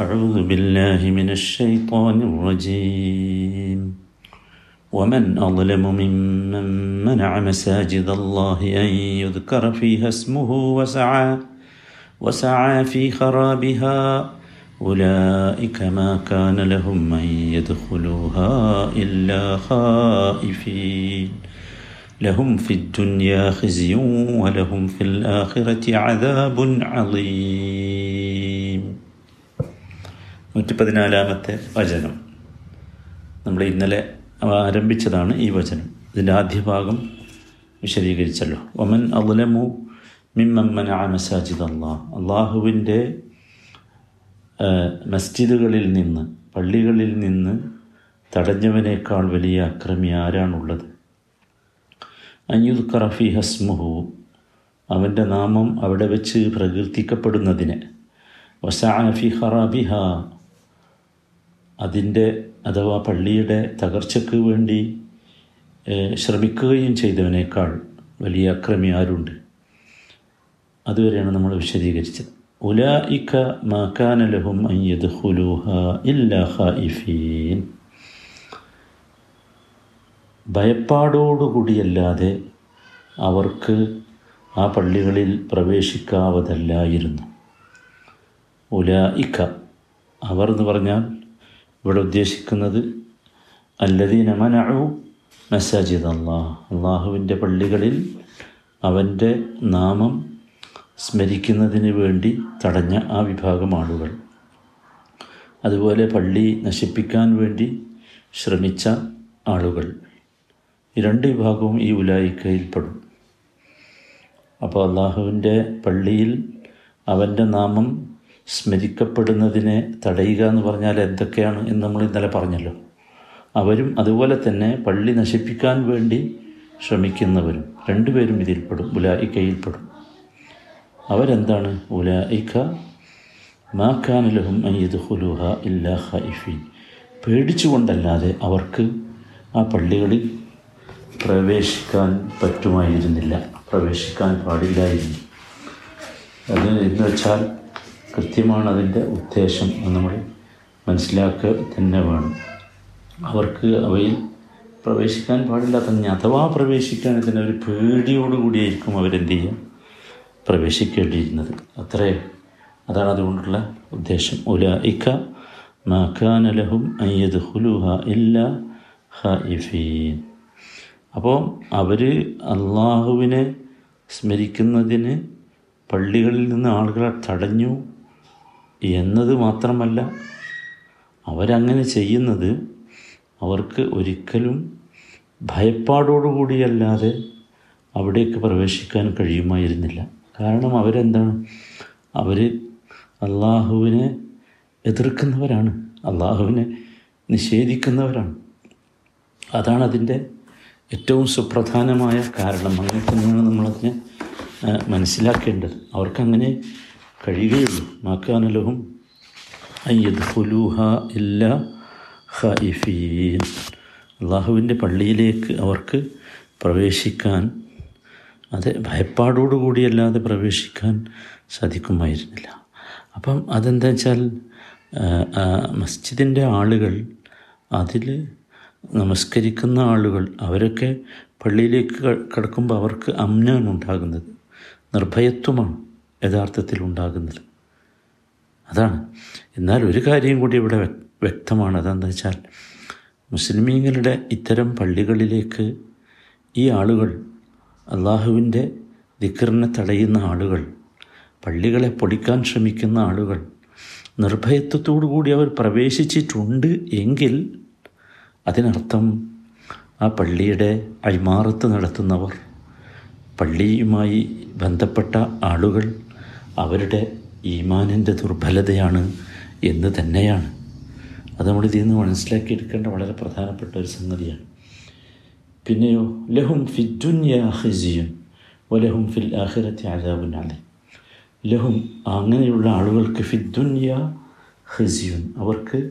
أعوذ بالله من الشيطان الرجيم. ومن أظلم ممن منع مساجد الله أن يذكر فيها اسمه وسعى وسعى في خرابها أولئك ما كان لهم أن يدخلوها إلا خائفين. لهم في الدنيا خزي ولهم في الآخرة عذاب عظيم. നൂറ്റി പതിനാലാമത്തെ വചനം. നമ്മൾ ഇന്നലെ ആരംഭിച്ചതാണ് ഈ വചനം. ഇതിന്റെ ആദ്യ ഭാഗം വിശദീകരിച്ചല്ലോ. ഒമൻ അലമു മിമ്മൻ മസാജിദ് അള്ളാഹ് അള്ളാഹുവിന്റെ മസ്ജിദുകളിൽ നിന്ന് പള്ളികളിൽ നിന്ന് തടഞ്ഞവനേക്കാൾ വലിയ അക്രമി ആരാണുള്ളത്? അയ്യുദ് കറഫി ഹസ്മുഹു അവന്റെ നാമം അവിടെ വെച്ച് പ്രകീർത്തിക്കപ്പെടുന്നതിന്. വസാഫി ഹറാബിഹ അതിന്റെ അഥവാ പള്ളിയുടെ തകർച്ചയ്ക്ക് വേണ്ടി ശ്രമിക്കുകയും ചെയ്തവനേക്കാൾ വലിയ അക്രമി ആരുണ്ട്? അതുവരെയാണ് നമ്മൾ വിശദീകരിച്ചത്. ഉലായിക്ക മാക്കാനലഹും അയ്യത് ഹുലൂഹ ഇല്ലാ ഖായിഫീൻ ഭയപ്പാടോടുകൂടിയല്ലാതെ അവർക്ക് ആ പള്ളികളിൽ പ്രവേശിക്കാവതല്ലായിരുന്നു. ഉലായിക്ക അവർ എന്ന് പറഞ്ഞാൽ ഇവിടെ ഉദ്ദേശിക്കുന്നത് അല്ലദീന മനഅു മസാജിദ് അള്ളാഹ് അള്ളാഹുവിന്റെ പള്ളികളിൽ അവന്റെ നാമം സ്മരിക്കുന്നതിന് വേണ്ടി തടഞ്ഞ ആ വിഭാഗം ആളുകൾ. അതുപോലെ പള്ളി നശിപ്പിക്കാൻ വേണ്ടി ശ്രമിച്ച ആളുകൾ. ഈ രണ്ട് വിഭാഗവും ഈ ഉലായിക്കയിൽപ്പെടും. അപ്പോൾ അള്ളാഹുവിന്റെ പള്ളിയിൽ അവന്റെ നാമം സ്മരിക്കപ്പെടുന്നതിനെ തടയുക എന്ന് പറഞ്ഞാൽ എന്തൊക്കെയാണ് എന്ന് നമ്മൾ ഇന്നലെ പറഞ്ഞല്ലോ. അവരും അതുപോലെ തന്നെ പള്ളി നശിപ്പിക്കാൻ വേണ്ടി ശ്രമിക്കുന്നവരും രണ്ടുപേരും ഇതിൽപ്പെടും ഉലായിക്കയിൽപ്പെടും അവരെന്താണ്? ഉലായിക്ക മാക്കാനലഹും അയ്യത് ഹുലുഹ ഇല്ലാ ഹൈഫീൻ പേടിച്ചുകൊണ്ടല്ലാതെ അവർക്ക് ആ പള്ളികളിൽ പ്രവേശിക്കാൻ പറ്റുമായിരുന്നില്ല പ്രവേശിക്കാൻ പാടില്ലായിരുന്നു. അത് എന്ന് വെച്ചാൽ കൃത്യമാണ് അതിന്റെ ഉദ്ദേശം എന്ന് നമ്മൾ മനസ്സിലാക്കുക തന്നെ വേണം. അവർക്ക് അവയിൽ പ്രവേശിക്കാൻ പാടില്ലാത്ത അഥവാ പ്രവേശിക്കാൻ തന്നെ ഒരു പേടിയോടുകൂടിയായിരിക്കും അവരെന്ത് ചെയ്യുക? പ്രവേശിക്കേണ്ടിയിരുന്നത്. അത്രേ അതാണ് അതുകൊണ്ടുള്ള ഉദ്ദേശം. ഉല ഇക്ക മാക്കാനലഹും അയ്യത് ഹുലുഹ ഇല്ല ഖായിഫീൻ അപ്പോൾ അവർ അള്ളാഹുവിനെ സ്മരിക്കുന്നതിന് പള്ളികളിൽ നിന്ന് ആളുകളെ തടഞ്ഞു എന്നത് മാത്രമല്ല അവരങ്ങനെ ചെയ്യുന്നത് അവർക്ക് ഒരിക്കലും ഭയപ്പാടോടുകൂടിയല്ലാതെ അവിടേക്ക് പ്രവേശിക്കാൻ കഴിയുമായിരുന്നില്ല. കാരണം അവരെന്താണ്? അവർ അള്ളാഹുവിനെ എതിർക്കുന്നവരാണ്. അള്ളാഹുവിനെ നിഷേധിക്കുന്നവരാണ്. അതാണ് അതിന്റെ ഏറ്റവും സുപ്രധാനമായ കാരണം. അങ്ങനെ തന്നെയാണ് നമ്മളതിനെ മനസ്സിലാക്കേണ്ടത്. അവർക്കങ്ങനെ കഴിയുകയുള്ളൂ. മാക്കാനലഹും അയ്യത് ഫുലൂഹ ഇല്ല ഹൈഫീൻ അള്ളാഹുവിന്റെ പള്ളിയിലേക്ക് അവർക്ക് പ്രവേശിക്കാൻ അത് ഭയപ്പാടോടുകൂടിയല്ലാതെ പ്രവേശിക്കാൻ സാധിക്കുമായിരുന്നില്ല. അപ്പം അതെന്താ വെച്ചാൽ മസ്ജിദിന്റെ ആളുകൾ അതിൽ നമസ്കരിക്കുന്ന ആളുകൾ അവരൊക്കെ പള്ളിയിലേക്ക് കടക്കുമ്പോൾ അവർക്ക് അമ്നാണ് ഉണ്ടാകുന്നത് നിർഭയത്വമാണ്. യഥാർത്ഥത്തിൽ ഉണ്ടാകുന്നത്. അതാണ്. എന്നാൽ ഒരു കാര്യം കൂടി ഇവിടെ വ്യക്തമാണ്. അതെന്താ വെച്ചാൽ മുസ്ലിമീങ്ങളുടെ ഇത്തരം പള്ളികളിലേക്ക് ഈ ആളുകൾ അള്ളാഹുവിന്റെ ദിക്കറിനെ തടയുന്ന ആളുകൾ പള്ളികളെ പൊടിക്കാൻ ശ്രമിക്കുന്ന ആളുകൾ നിർഭയത്വത്തോടു കൂടി അവർ പ്രവേശിച്ചിട്ടുണ്ട് എങ്കിൽ അതിനർത്ഥം ആ പള്ളിയുടെ അഴിമാറത്ത് നടത്തുന്നവർ പള്ളിയുമായി ബന്ധപ്പെട്ട ആളുകൾ അവരുടെ ഈമാനിന്റെ ദുർബലതയാണ് എന്ന് തന്നെയാണ്. അത് നമ്മൾ ഇതിൽ നിന്ന് മനസ്സിലാക്കിയെടുക്കേണ്ട വളരെ പ്രധാനപ്പെട്ട ഒരു സംഗതിയാണ്. പിന്നെയോ ലഹും ഫിദ്ദുന്യ ലഹും വലഹും ഫിൽ ആഖിറത്തി ആദാബുൻ അലി. ലഹും അങ്ങനെയുള്ള ആളുകൾക്ക് ഫിദ്ദുന്യ ഹിസിയുൻ അവർക്ക്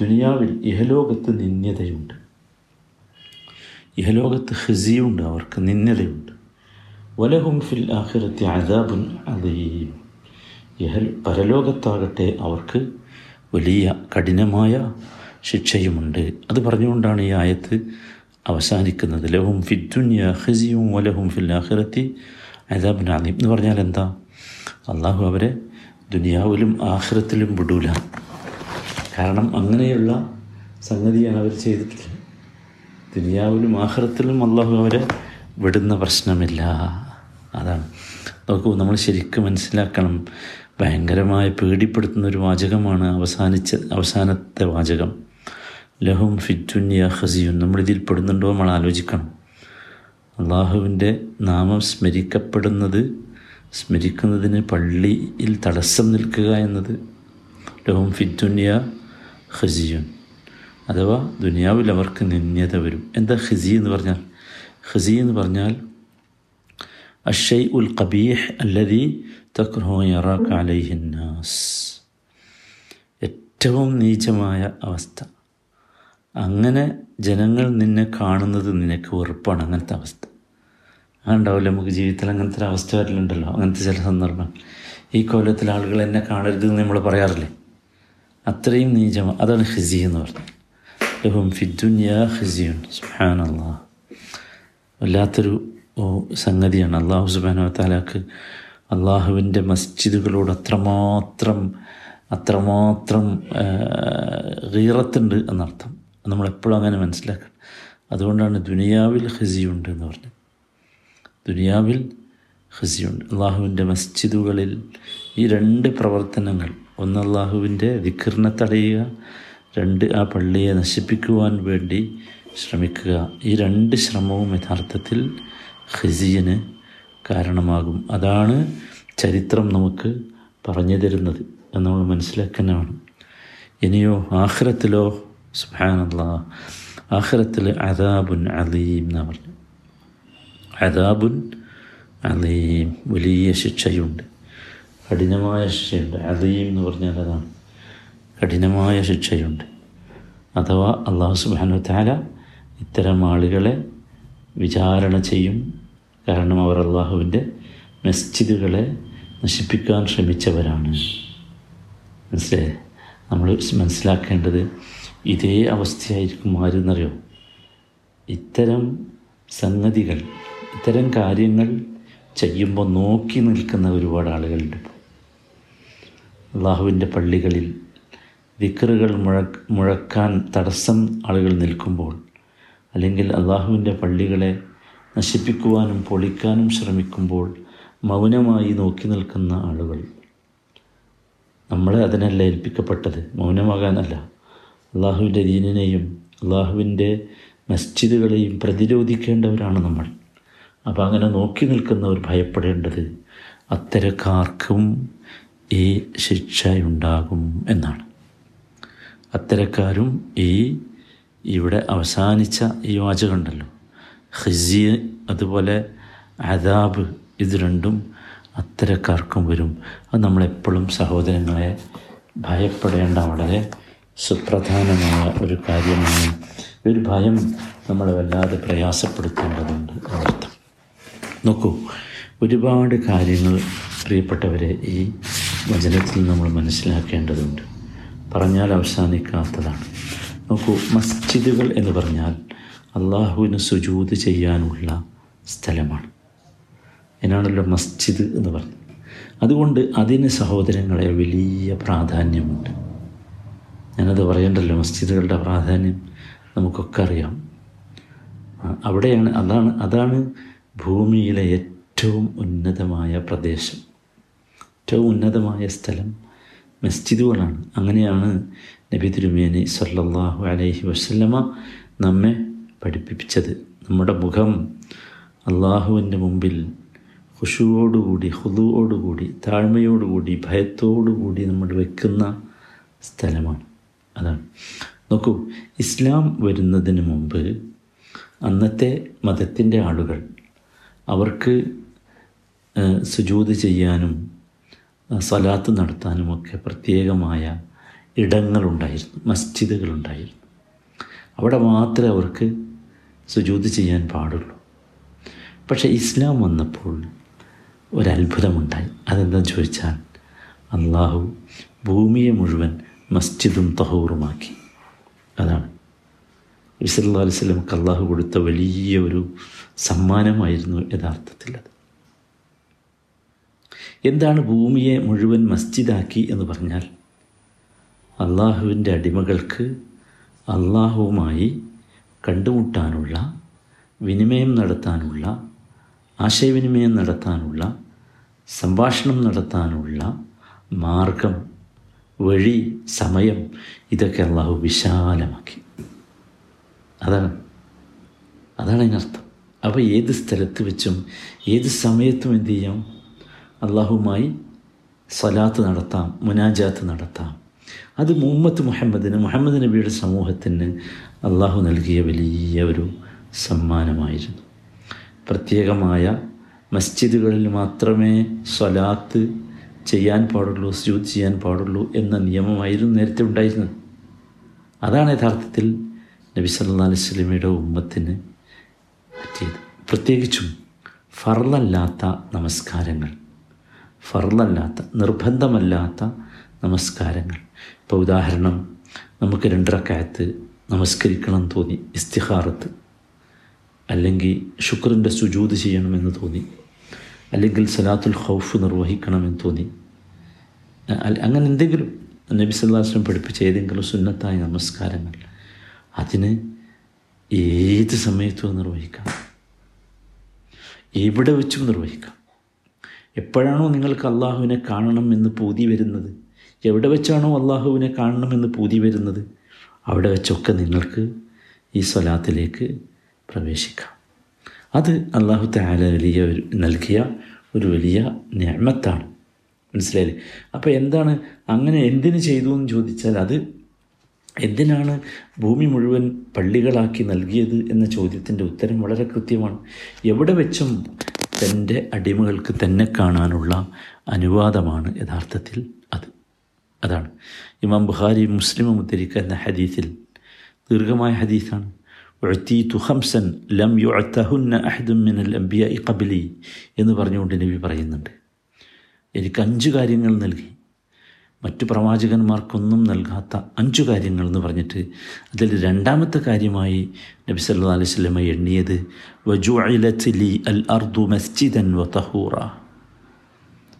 ദുനിയാവിൽ ഇഹലോകത്ത് നിന്യതയുണ്ട് ഇഹലോകത്ത് ഹിസിയുണ്ട് അവർക്ക് നിന്യതയുണ്ട് വലഹും ഫിൽ ആഖിറത്തി അദാബുൻ അലീം. ഇഹ പരലോകത്താകട്ടെ അവർക്ക് വലിയ കഠിനമായ ശിക്ഷയുമുണ്ട്. അത് പറഞ്ഞുകൊണ്ടാണ് ഈ ആയത്ത് അവസാനിക്കുന്നത്. ലഹും ഫിദ്ദുന്യ ഹസിയും വലഹും ഫിൽ ആഖിറത്തി അതാബിൻ അലീം എന്ന് പറഞ്ഞാൽ എന്താ? അള്ളാഹു അവരെ ദുനിയാവിലും ആഹ്റത്തിലും വിടൂല. കാരണം അങ്ങനെയുള്ള സംഗതിയാണ് അവർ ചെയ്തിട്ടുള്ളത്. ദുനിയാവിലും ആഹ്റത്തിലും അള്ളാഹു അവരെ വിടുന്ന പ്രശ്നമില്ല. അതാണ്. നോക്കൂ നമ്മൾ ശരിക്കും മനസ്സിലാക്കണം. ഭയങ്കരമായ പേടിപ്പെടുത്തുന്ന ഒരു വാചകമാണ് അവസാനിച്ച അവസാനത്തെ വാചകം. ലഹും ഫിറ്റുന്യ ഹസിയുൻ നമ്മളിതിൽ പെടുന്നുണ്ടോ നമ്മൾ ആലോചിക്കണം. അള്ളാഹുവിന്റെ നാമം സ്മരിക്കപ്പെടുന്നത് സ്മരിക്കുന്നതിന് പള്ളിയിൽ തടസ്സം നിൽക്കുക എന്നത് ലഹും ഫിറ്റുന്യ ഹസിയുൻ അഥവാ ദുനിയാവിൽ അവർക്ക് നിന്യത വരും. എന്താ ഖിസി എന്ന് പറഞ്ഞാൽ? ഖിസി എന്ന് പറഞ്ഞാൽ അഷൈ ഉൽ കബീഹ് അല്ലതി അലൈഹിന്നാസ് ഏറ്റവും നീചമായ അവസ്ഥ. അങ്ങനെ ജനങ്ങൾ നിന്നെ കാണുന്നത് നിനക്ക് വെറുപ്പാണ് അങ്ങനത്തെ അവസ്ഥ. ഉണ്ടാവില്ല നമുക്ക് ജീവിതത്തിൽ അങ്ങനത്തെ ഒരു അവസ്ഥ വരലുണ്ടല്ലോ. അങ്ങനത്തെ ചില സന്ദർഭം. ഈ കോലത്തിൽ ആളുകൾ എന്നെ കാണരുത് എന്ന് നമ്മൾ പറയാറില്ലേ? അത്രയും നീചമാണ് അതാണ് ഹിസി എന്ന് പറഞ്ഞത്. ലഹും ഫിദ്ദുന്യ ഹിസിയുൻ സുഹാനല്ലാ വല്ലാത്തൊരു സംഗതിയാണ്. അള്ളാഹു സുബാനോ താലാക്ക് അള്ളാഹുവിന്റെ മസ്ജിദുകളോട് അത്രമാത്രം അത്രമാത്രം ഗീറത്തുണ്ട് എന്നർത്ഥം. നമ്മളെപ്പോഴും അങ്ങനെ മനസ്സിലാക്കണം. അതുകൊണ്ടാണ് ദുനിയാവിൽ ഹസിയുണ്ട് എന്ന് പറഞ്ഞത്. ദുനിയാവിൽ ഹസിയുണ്ട് അള്ളാഹുവിന്റെ മസ്ജിദുകളിൽ ഈ രണ്ട് പ്രവർത്തനങ്ങൾ ഒന്ന് അള്ളാഹുവിന്റെ വിക്കറിനെ തടയുക രണ്ട് ആ പള്ളിയെ നശിപ്പിക്കുവാൻ വേണ്ടി ശ്രമിക്കുക ഈ രണ്ട് ശ്രമവും യഥാർത്ഥത്തിൽ ഖിസിയന് കാരണമാകും. അതാണ് ചരിത്രം നമുക്ക് പറഞ്ഞു തരുന്നത് എന്ന് നമ്മൾ മനസ്സിലാക്കാനാണ് ഇനിയോ ആഹ്റത്തിലോ സുഹാനല്ലാ ആഹ്റത്തിൽ അദാബുൻ അലീം എന്നാണ് പറഞ്ഞു അദാബുൻ അലീം. വലിയ ശിക്ഷയുണ്ട്. കഠിനമായ ശിക്ഷയുണ്ട്. അലീം എന്ന് പറഞ്ഞാൽ അതാണ്. കഠിനമായ ശിക്ഷയുണ്ട്. അഥവാ അള്ളാഹു സുബാനു താല ഇത്തരം ആളുകളെ വിചാരണ ചെയ്യും കാരണം അവർ അള്ളാഹുവിന്റെ മസ്ജിദുകളെ നശിപ്പിക്കാൻ ശ്രമിച്ചവരാണ്. മനസ്സിലേ നമ്മൾ മനസ്സിലാക്കേണ്ടത് ഇതേ അവസ്ഥയായിരിക്കും ആരെന്നറിയോ? ഇത്തരം സംഗതികൾ ഇത്തരം കാര്യങ്ങൾ ചെയ്യുമ്പോൾ നോക്കി നിൽക്കുന്ന ഒരുപാട് ആളുകളുണ്ട് അള്ളാഹുവിന്റെ പള്ളികളിൽ വിക്കറുകൾ മുഴ മുഴക്കാൻ തടസ്സം ആളുകൾ നിൽക്കുമ്പോൾ അല്ലെങ്കിൽ അള്ളാഹുവിന്റെ പള്ളികളെ നശിപ്പിക്കുവാനും പൊളിക്കാനും ശ്രമിക്കുമ്പോൾ മൗനമായി നോക്കി നിൽക്കുന്ന ആളുകൾ. നമ്മളെ അതിനല്ല ഏൽപ്പിക്കപ്പെട്ടത്. മൗനമാകാനല്ല. അള്ളാഹുവിന്റെ ദീനിനെയും അള്ളാഹുവിന്റെ മസ്ജിദുകളെയും പ്രതിരോധിക്കേണ്ടവരാണ് നമ്മൾ. അപ്പോൾ അങ്ങനെ നോക്കി നിൽക്കുന്നവർ ഭയപ്പെടേണ്ടത് അത്തരക്കാർക്കും ഈ ശിക്ഷയുണ്ടാകും എന്നാണ്. അത്തരക്കാരും ഈ ഇവിടെ അവസാനിച്ച ഈ വാചകമുണ്ടല്ലോ ഹിസി അതുപോലെ അദാബ് ഇത് രണ്ടും അത്തരക്കാർക്കും വരും. അത് നമ്മളെപ്പോഴും സഹോദരങ്ങളെ ഭയപ്പെടേണ്ട വളരെ സുപ്രധാനമായ ഒരു കാര്യമാണ്. ഒരു ഭയം നമ്മളെ വല്ലാതെ പ്രയാസപ്പെടുത്തേണ്ടതുണ്ട് അർത്ഥം നോക്കൂ ഒരുപാട് കാര്യങ്ങൾ പ്രിയപ്പെട്ടവരെ ഈ വചനത്തിൽ നമ്മൾ മനസ്സിലാക്കേണ്ടതുണ്ട്. പറഞ്ഞാൽ അവസാനിക്കാത്തതാണ്. നോക്കൂ മസ്ജിദുകൾ എന്ന് പറഞ്ഞാൽ അള്ളാഹുവിന് സുജൂത് ചെയ്യാനുള്ള സ്ഥലമാണ്. അതിനാണല്ലോ മസ്ജിദ് എന്ന് പറഞ്ഞത് അതുകൊണ്ട് അതിന് സഹോദരങ്ങളെ വലിയ പ്രാധാന്യമുണ്ട്. ഞാനത് പറയണ്ടല്ലോ മസ്ജിദുകളുടെ പ്രാധാന്യം നമുക്കൊക്കെ അറിയാം. അവിടെയാണ് അതാണ് അതാണ് ഭൂമിയിലെ ഏറ്റവും ഉന്നതമായ പ്രദേശം. ഏറ്റവും ഉന്നതമായ സ്ഥലം മസ്ജിദുകളാണ്. അങ്ങനെയാണ് നബി തിരുമേനി സല്ലാഹു അലൈഹി വസല്ലമ നമ്മെ പഠിപ്പിച്ചത് നമ്മുടെ മുഖം അള്ളാഹുവിന്റെ മുമ്പിൽ ഖുഷുവോടുകൂടി ഹുദുവോടുകൂടി താഴ്മയോടുകൂടി ഭയത്തോടുകൂടി നമ്മൾ വെക്കുന്ന സ്ഥലമാണ്. അതാണ്. നോക്കൂ ഇസ്ലാം വരുന്നതിന് മുമ്പ് അന്നത്തെ മതത്തിന്റെ ആളുകൾ അവർക്ക് സുജൂത് ചെയ്യാനും സലാത്ത് നടത്താനുമൊക്കെ പ്രത്യേകമായ ഇടങ്ങളുണ്ടായിരുന്നു മസ്ജിദുകളുണ്ടായിരുന്നു. അവിടെ മാത്രമേ അവർക്ക് സുജൂത് ചെയ്യാൻ പാടുള്ളൂ. പക്ഷേ ഇസ്ലാം വന്നപ്പോൾ ഒരത്ഭുതമുണ്ടായി. അതെന്താണെന്ന് ചോദിച്ചാൽ അള്ളാഹു ഭൂമിയെ മുഴുവൻ മസ്ജിദും തഹൂറുമാക്കി. അതാണ്. വിസല്ലാ അലിസ്ലമക്ക് അള്ളാഹു കൊടുത്ത വലിയ ഒരു സമ്മാനമായിരുന്നു യഥാർത്ഥത്തിൽ അത്. എന്താണ് ഭൂമിയെ മുഴുവൻ മസ്ജിദാക്കി എന്ന് പറഞ്ഞാൽ അള്ളാഹുവിന്റെ അടിമകൾക്ക് അള്ളാഹുവുമായി കണ്ടുമുട്ടാനുള്ള വിനിമയം നടത്താനുള്ള ആശയവിനിമയം നടത്താനുള്ള സംഭാഷണം നടത്താനുള്ള മാർഗം വഴി സമയം ഇതൊക്കെ അള്ളാഹു വിശാലമാക്കി. അതാണ് അതാണ് അതിനർത്ഥം അപ്പോൾ ഏത് സ്ഥലത്ത് വെച്ചും ഏത് സമയത്തും എന്ത് ചെയ്യാം? അള്ളാഹുമായി സ്വലാത്ത് നടത്താം മുനാജാത്ത് നടത്താം. അത് മുഹമ്മദ് മുഹമ്മദിന് മുഹമ്മദ് നബിയുടെ സമൂഹത്തിന് അള്ളാഹു നൽകിയ വലിയ ഒരു സമ്മാനമായിരുന്നു. പ്രത്യേകമായ മസ്ജിദുകളിൽ മാത്രമേ സ്വലാത്ത് ചെയ്യാൻ പാടുള്ളൂ സ്യൂത്ത് ചെയ്യാൻ പാടുള്ളൂ എന്ന നിയമമായിരുന്നു നേരത്തെ ഉണ്ടായിരുന്നത്. അതാണ് യഥാർത്ഥത്തിൽ നബി സല്ലാ അലൈഹി സ്വലമിയുടെ ഉമ്മത്തിന് പറ്റിയത്. പ്രത്യേകിച്ചും ഫർലല്ലാത്ത നമസ്കാരങ്ങൾ ഫർലല്ലാത്ത നിർബന്ധമല്ലാത്ത നമസ്കാരങ്ങൾ. ഇപ്പോൾ ഉദാഹരണം നമുക്ക് രണ്ടരക്കായത്ത് നമസ്കരിക്കണം തോന്നി ഇസ്തിഹാറത്ത്. അല്ലെങ്കിൽ ശുക്രന്റെ സുജൂത് ചെയ്യണമെന്ന് തോന്നി അല്ലെങ്കിൽ സലാത്തുൽ ഖൗഫ് നിർവഹിക്കണമെന്ന് തോന്നി. അങ്ങനെ എന്തെങ്കിലും നബി സല്ലാസ്ലം പഠിപ്പിച്ച ഏതെങ്കിലും സുന്നത്തായ നമസ്കാരങ്ങൾ അതിന് ഏത് സമയത്തും നിർവഹിക്കാം. എവിടെ വെച്ചും നിർവഹിക്കാം. എപ്പോഴാണോ നിങ്ങൾക്ക് അള്ളാഹുവിനെ കാണണം എന്ന് പൂതി വരുന്നത് എവിടെ വെച്ചാണോ അള്ളാഹുവിനെ കാണണമെന്ന് പൂതി വരുന്നത്? അവിടെ വെച്ചൊക്കെ നിങ്ങൾക്ക് ഈ സ്വലാത്തിലേക്ക് പ്രവേശിക്കാം. അത് അള്ളാഹു താല വലിയ ഒരു നൽകിയ ഒരു വലിയ ഞാമത്താണ് മനസ്സിലായില്ലേ? അപ്പോൾ എന്താണ് അങ്ങനെ എന്തിനു ചെയ്തു എന്ന് ചോദിച്ചാൽ അത് എന്തിനാണ് ഭൂമി മുഴുവൻ പള്ളികളാക്കി നൽകിയത് എന്ന ചോദ്യത്തിന്റെ ഉത്തരം വളരെ കൃത്യമാണ്. എവിടെ വെച്ചും തന്റെ അടിമകൾക്ക് തന്നെ കാണാനുള്ള അനുവാദമാണ് യഥാർത്ഥത്തിൽ അത്. അതാണ്. ഇമാം ബുഹാരി മുസ്ലിം ഉദ്ധരിക്കുന്ന ഹദീസിൽ ദീർഘമായ ഹദീസാണ്. ഉഴത്തീത്തു ഹംസൻ ലം യുഅത്തഹുന്ന അഹദും മിനൽ അംബിയ ഇ കബിലി എന്ന് പറഞ്ഞുകൊണ്ട് നബി പറയുന്നുണ്ട്. എനിക്ക് അഞ്ച് കാര്യങ്ങൾ നൽകി. മറ്റു പ്രവാചകന്മാർക്കൊന്നും നൽകാത്ത അഞ്ചു കാര്യങ്ങൾ എന്ന് പറഞ്ഞിട്ട് അതിൽ രണ്ടാമത്തെ കാര്യമായി നബി സല്ല അലൈഹി സ്വലമ എണ്ണിയത് വജുഅലി അൽ അർദു മസ്ജിദൻ വ തഹൂറ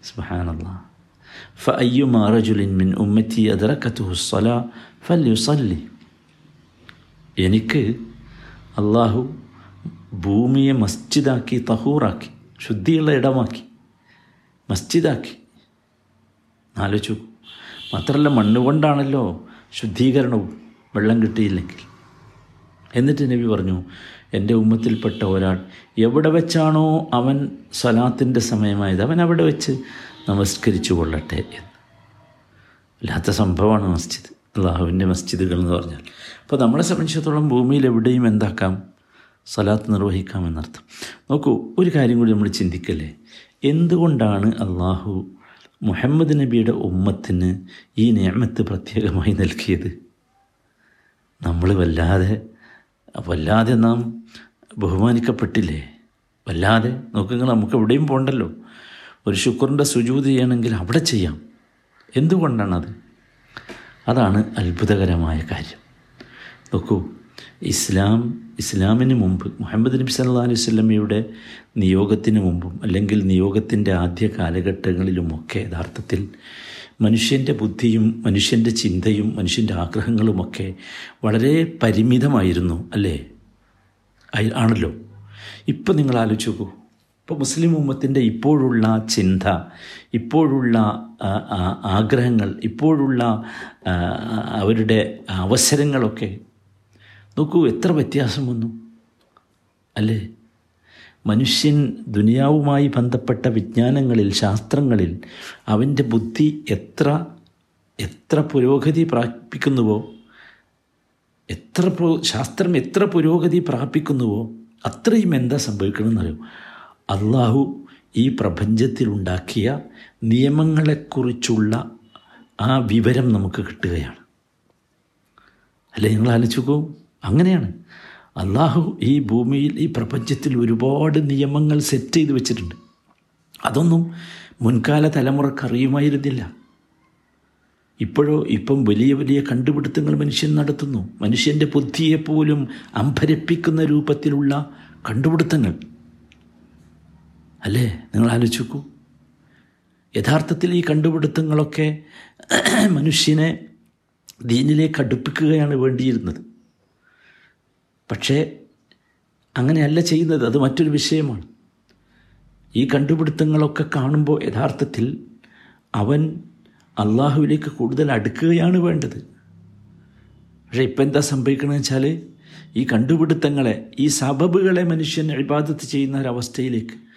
സുബ്ഹാനല്ലാ فأيما رجل من أمتي أدركته الصلاة فليصلي എനിക്ക് അള്ളാഹു ഭൂമിയെ മസ്ജിദാക്കി തഹൂറാക്കി ശുദ്ധിയുള്ള ഇടമാക്കി മസ്ജിദാക്കി ആലോചിച്ചു മാത്രമല്ല മണ്ണ് കൊണ്ടാണല്ലോ ശുദ്ധീകരണവും വെള്ളം കിട്ടിയില്ലെങ്കിൽ എന്നിട്ട് നബി പറഞ്ഞു എൻ്റെ ഉമ്മത്തിൽപ്പെട്ട ഒരാൾ എവിടെ വെച്ചാണോ അവൻ സ്വലാത്തിൻ്റെ സമയമായത് അവൻ അവിടെ വെച്ച് നമസ്കരിച്ചു കൊള്ളട്ടെ എന്ന്. അല്ലാത്ത സംഭവമാണ് മസ്ജിദ്. അള്ളാഹുവിന്റെ മസ്ജിദുകൾ എന്ന് പറഞ്ഞാൽ. അപ്പോൾ നമ്മളെ സംബന്ധിച്ചിടത്തോളം ഭൂമിയിൽ എവിടെയും എന്താക്കാം? സലാത്ത് നിർവഹിക്കാം എന്നർത്ഥം. നോക്കൂ ഒരു കാര്യം കൂടി നമ്മൾ ചിന്തിക്കല്ലേ? എന്തുകൊണ്ടാണ് അള്ളാഹു മുഹമ്മദ് നബിയുടെ ഉമ്മത്തിന് ഈ നിയമത്ത് പ്രത്യേകമായി നൽകിയത്? നമ്മൾ വല്ലാതെ വല്ലാതെ നാം ബഹുമാനിക്കപ്പെട്ടില്ലേ? വല്ലാതെ. നോക്കുക നമുക്ക് എവിടെയും പോകണ്ടല്ലോ ഒരു ശുക്രന്റെ സുജൂതി ചെയ്യണമെങ്കിൽ അവിടെ ചെയ്യാം. എന്തുകൊണ്ടാണത്? അതാണ് അത്ഭുതകരമായ കാര്യം. നോക്കൂ ഇസ്ലാം ഇസ്ലാമിന് മുമ്പ് മുഹമ്മദ് നബി സല്ലാ അലൈഹി സ്വല്ലമ്മയുടെ നിയോഗത്തിന് മുമ്പും അല്ലെങ്കിൽ നിയോഗത്തിന്റെ ആദ്യ കാലഘട്ടങ്ങളിലുമൊക്കെ യഥാർത്ഥത്തിൽ മനുഷ്യന്റെ ബുദ്ധിയും മനുഷ്യന്റെ ചിന്തയും മനുഷ്യന്റെ ആഗ്രഹങ്ങളുമൊക്കെ വളരെ പരിമിതമായിരുന്നു അല്ലേ? ആണല്ലോ? ഇപ്പം നിങ്ങൾ ആലോചിച്ച് നോക്കൂ ഇപ്പോൾ മുസ്ലിം ഉമ്മത്തിന്റെ ഇപ്പോഴുള്ള ചിന്ത ഇപ്പോഴുള്ള ആഗ്രഹങ്ങൾ ഇപ്പോഴുള്ള അവരുടെ അവസരങ്ങളൊക്കെ നോക്കൂ എത്ര വ്യത്യാസം വന്നു. അല്ലേ? മനുഷ്യൻ ദുനിയാവുമായി ബന്ധപ്പെട്ട വിജ്ഞാനങ്ങളിൽ ശാസ്ത്രങ്ങളിൽ അവന്റെ ബുദ്ധി എത്ര എത്ര പുരോഗതി പ്രാപിക്കുന്നുവോ എത്ര ശാസ്ത്രം എത്ര പുരോഗതി പ്രാപിക്കുന്നുവോ? അത്രയും എന്താ സംഭവിക്കണമെന്നറിയോ അള്ളാഹു ഈ പ്രപഞ്ചത്തിലുണ്ടാക്കിയ നിയമങ്ങളെക്കുറിച്ചുള്ള ആ വിവരം നമുക്ക് കിട്ടുകയാണ്. അല്ലെ നിങ്ങൾ ആലോചിക്കൂ അങ്ങനെയാണ്. അള്ളാഹു ഈ ഭൂമിയിൽ ഈ പ്രപഞ്ചത്തിൽ ഒരുപാട് നിയമങ്ങൾ സെറ്റ് ചെയ്ത് വെച്ചിട്ടുണ്ട്. അതൊന്നും മുൻകാല തലമുറയ്ക്ക് അറിയുമായിരുന്നില്ല. ഇപ്പോഴോ ഇപ്പം വലിയ വലിയ കണ്ടുപിടുത്തങ്ങൾ മനുഷ്യൻ നടത്തുന്നു. മനുഷ്യന്റെ ബുദ്ധിയെപ്പോലും അമ്പരപ്പിക്കുന്ന രൂപത്തിലുള്ള കണ്ടുപിടുത്തങ്ങൾ. അല്ലേ? നിങ്ങൾ ആലോചിക്കൂ യഥാർത്ഥത്തിൽ ഈ കണ്ടുപിടുത്തങ്ങളൊക്കെ മനുഷ്യനെ ദീനിലേക്ക് അടുപ്പിക്കുകയാണ് വേണ്ടിയിരുന്നത്. പക്ഷേ അങ്ങനെയല്ല ചെയ്യുന്നത്. അത് മറ്റൊരു വിഷയമാണ്. ഈ കണ്ടുപിടുത്തങ്ങളൊക്കെ കാണുമ്പോൾ യഥാർത്ഥത്തിൽ അവൻ അള്ളാഹുവിലേക്ക് കൂടുതൽ അടുക്കുകയാണ് വേണ്ടത്. പക്ഷേ ഇപ്പം എന്താ സംഭവിക്കണമെന്ന് വെച്ചാൽ ഈ കണ്ടുപിടുത്തങ്ങളെ ഈ സബബുകളെ മനുഷ്യൻ ഇബാദത്ത് ചെയ്യുന്ന ഒരവസ്ഥയിലേക്ക്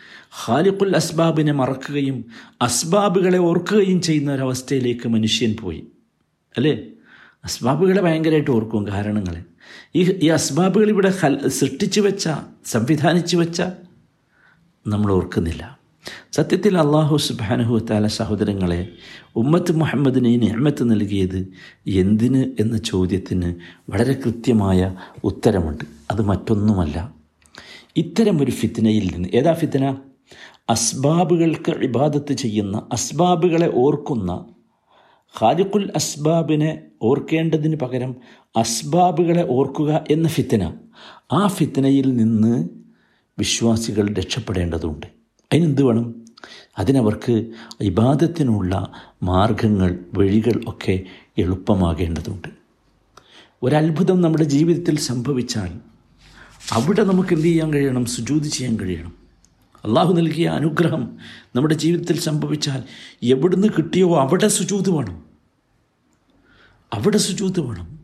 ഖാലിഖുൽ അസ്ബാബിനെ മറക്കുകയും അസ്ബാബുകളെ ഓർക്കുകയും ചെയ്യുന്ന ഒരവസ്ഥയിലേക്ക് മനുഷ്യൻ പോയി. അല്ലേ? അസ്ബാബുകളെ ഭയങ്കരമായിട്ട് ഓർക്കും കാരണങ്ങളെ ഈ ഈ അസ്ബാബുകൾ ഇവിടെ സൃഷ്ടിച്ചു വെച്ച സംവിധാനിച്ചു വെച്ച നമ്മൾ ഓർക്കുന്നില്ല. സത്യത്തിൽ അള്ളാഹു സുബാനഹു താല സഹോദരങ്ങളെ ഉമ്മത്ത് മുഹമ്മദിന് ഈ നിയമത്ത് നൽകിയത് എന്തിന് എന്ന ചോദ്യത്തിന് വളരെ കൃത്യമായ ഉത്തരമുണ്ട്. അത് മറ്റൊന്നുമല്ല. ഇത്തരം ഒരു ഫിത്തനയിൽ നിന്ന് ഏതാ ഫിത്തന അസ്ബാബുകൾക്ക് ഇബാദത്ത് ചെയ്യുന്ന അസ്ബാബുകളെ ഓർക്കുന്ന ഖാലിഖുൽ അസ്ബാബിനെ ഓർക്കേണ്ടതിന് പകരം അസ്ബാബുകളെ ഓർക്കുക എന്ന ഫിത്തന ആ ഫിത്തനയിൽ നിന്ന് വിശ്വാസികൾ രക്ഷപ്പെടേണ്ടതുണ്ട്. അതിനെന്ത് വേണം? അതിനവർക്ക് ഇബാദത്തിനുള്ള മാർഗങ്ങൾ വഴികൾ ഒക്കെ എളുപ്പമാകേണ്ടതുണ്ട്. ഒരത്ഭുതം നമ്മുടെ ജീവിതത്തിൽ സംഭവിച്ചാൽ അവിടെ നമുക്ക് എന്ത് ചെയ്യാൻ കഴിയണം? സുജൂതി ചെയ്യാൻ കഴിയണം. അള്ളാഹു നൽകിയ അനുഗ്രഹം നമ്മുടെ ജീവിതത്തിൽ സംഭവിച്ചാൽ എവിടുന്ന് കിട്ടിയോ അവിടെ സുജൂത് വേണം. അവിടെ സുജൂത് വേണം.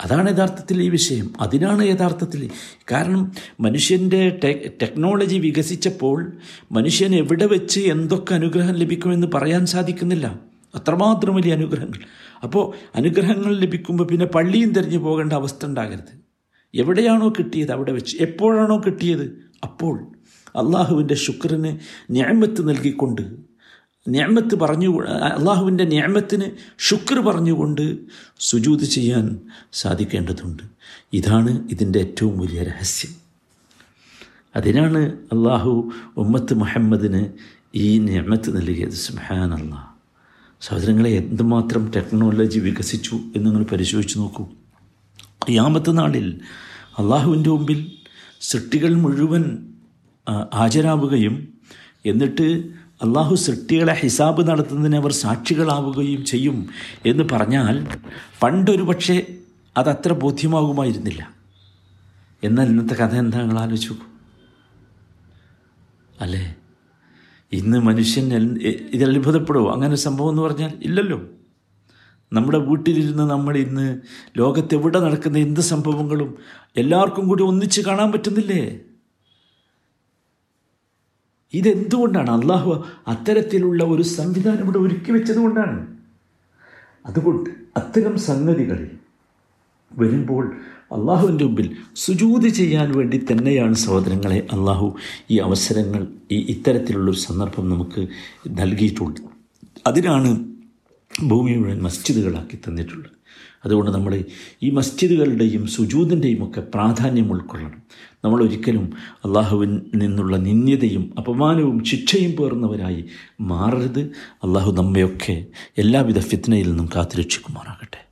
അതാണ് യഥാർത്ഥത്തിൽ ഈ വിഷയം. അതിനാണ് യഥാർത്ഥത്തിൽ കാരണം മനുഷ്യന്റെ ടെക്നോളജി വികസിച്ചപ്പോൾ മനുഷ്യൻ എവിടെ വെച്ച് എന്തൊക്കെ അനുഗ്രഹം ലഭിക്കുമെന്ന് പറയാൻ സാധിക്കുന്നില്ല. അത്രമാത്രം വലിയ അനുഗ്രഹങ്ങൾ. അപ്പോൾ അനുഗ്രഹങ്ങൾ ലഭിക്കുമ്പോൾ പിന്നെ പള്ളിയും തിരഞ്ഞു പോകേണ്ട അവസ്ഥ ഉണ്ടാകരുത്. എവിടെയാണോ കിട്ടിയത് അവിടെ വെച്ച്. എപ്പോഴാണോ കിട്ടിയത്? അപ്പോൾ അള്ളാഹുവിന്റെ ശുക്രന് ഞാമത്ത് നൽകിക്കൊണ്ട് ഞാമത്ത് പറഞ്ഞു അള്ളാഹുവിന്റെ ഞാമത്തിന് ശുക്ർ പറഞ്ഞുകൊണ്ട് സുജൂത് ചെയ്യാൻ സാധിക്കേണ്ടതുണ്ട്. ഇതാണ് ഇതിന്റെ ഏറ്റവും വലിയ രഹസ്യം. അതിനാണ് അള്ളാഹു ഉമ്മത്ത് മുഹമ്മദിന് ഈ ഞാമത്ത് നൽകിയത്. സുഹാൻ അള്ളാഹ് സഹോദരങ്ങളെ എന്തുമാത്രം ടെക്നോളജി വികസിച്ചു എന്ന് നിങ്ങൾ പരിശോധിച്ച് നോക്കൂ. യാമത്ത് നാളിൽ അള്ളാഹുവിന്റെ മുമ്പിൽ സൃഷ്ടികൾ മുഴുവൻ ഹാജരാവുകയും എന്നിട്ട് അള്ളാഹു സൃഷ്ടികളെ ഹിസാബ് നടത്തുന്നതിന് അവർ സാക്ഷികളാവുകയും ചെയ്യും എന്ന് പറഞ്ഞാൽ പണ്ടൊരു പക്ഷേ അതത്ര ബോധ്യമാകുമായിരുന്നില്ല. എന്നാൽ ഇന്നത്തെ കഥ എന്താ നിങ്ങൾ ആലോചിച്ചു അല്ലേ? ഇന്ന് മനുഷ്യൻ ഇതിൽ അത്ഭുതപ്പെടുമോ അങ്ങനെ സംഭവം എന്ന് പറഞ്ഞാൽ ഇല്ലല്ലോ. നമ്മുടെ വീട്ടിലിരുന്ന് നമ്മൾ ഇന്ന് ലോകത്തെവിടെ നടക്കുന്ന എന്ത് സംഭവങ്ങളും എല്ലാവർക്കും കൂടി ഒന്നിച്ച് കാണാൻ പറ്റുന്നില്ലേ? ഇതെന്തുകൊണ്ടാണ്? അള്ളാഹു അത്തരത്തിലുള്ള ഒരു സംവിധാനം ഇവിടെ ഒരുക്കി വെച്ചതുകൊണ്ടാണ്. അതുകൊണ്ട് അത്തരം സംഗതികളിൽ വരുമ്പോൾ അള്ളാഹുവിന്റെ മുമ്പിൽ സുജൂതി ചെയ്യാൻ വേണ്ടി തന്നെയാണ് സഹോദരങ്ങളെ അള്ളാഹു ഈ അവസരങ്ങൾ ഈ ഇത്തരത്തിലുള്ളൊരു സന്ദർഭം നമുക്ക് നൽകിയിട്ടുണ്ട്. അതിനാണ് ഭൂമി മുഴുവൻ മസ്ജിദുകളാക്കി തന്നിട്ടുള്ളത് അതുകൊണ്ട് നമ്മൾ ഈ മസ്ജിദുകളുടെയും സുജൂതിന്റെയും ഒക്കെ പ്രാധാന്യം ഉൾക്കൊള്ളണം. നമ്മൾ ഒരിക്കലും അള്ളാഹുവിൽ നിന്നുള്ള നിന്ദ്യതയും അപമാനവും ശിക്ഷയും പേർന്നവരായി മാറരുത്. അള്ളാഹു നമ്മയൊക്കെ എല്ലാവിധ ഫിത്നയിൽ നിന്നും കാത്തുരക്ഷിക്കുമാറാകട്ടെ.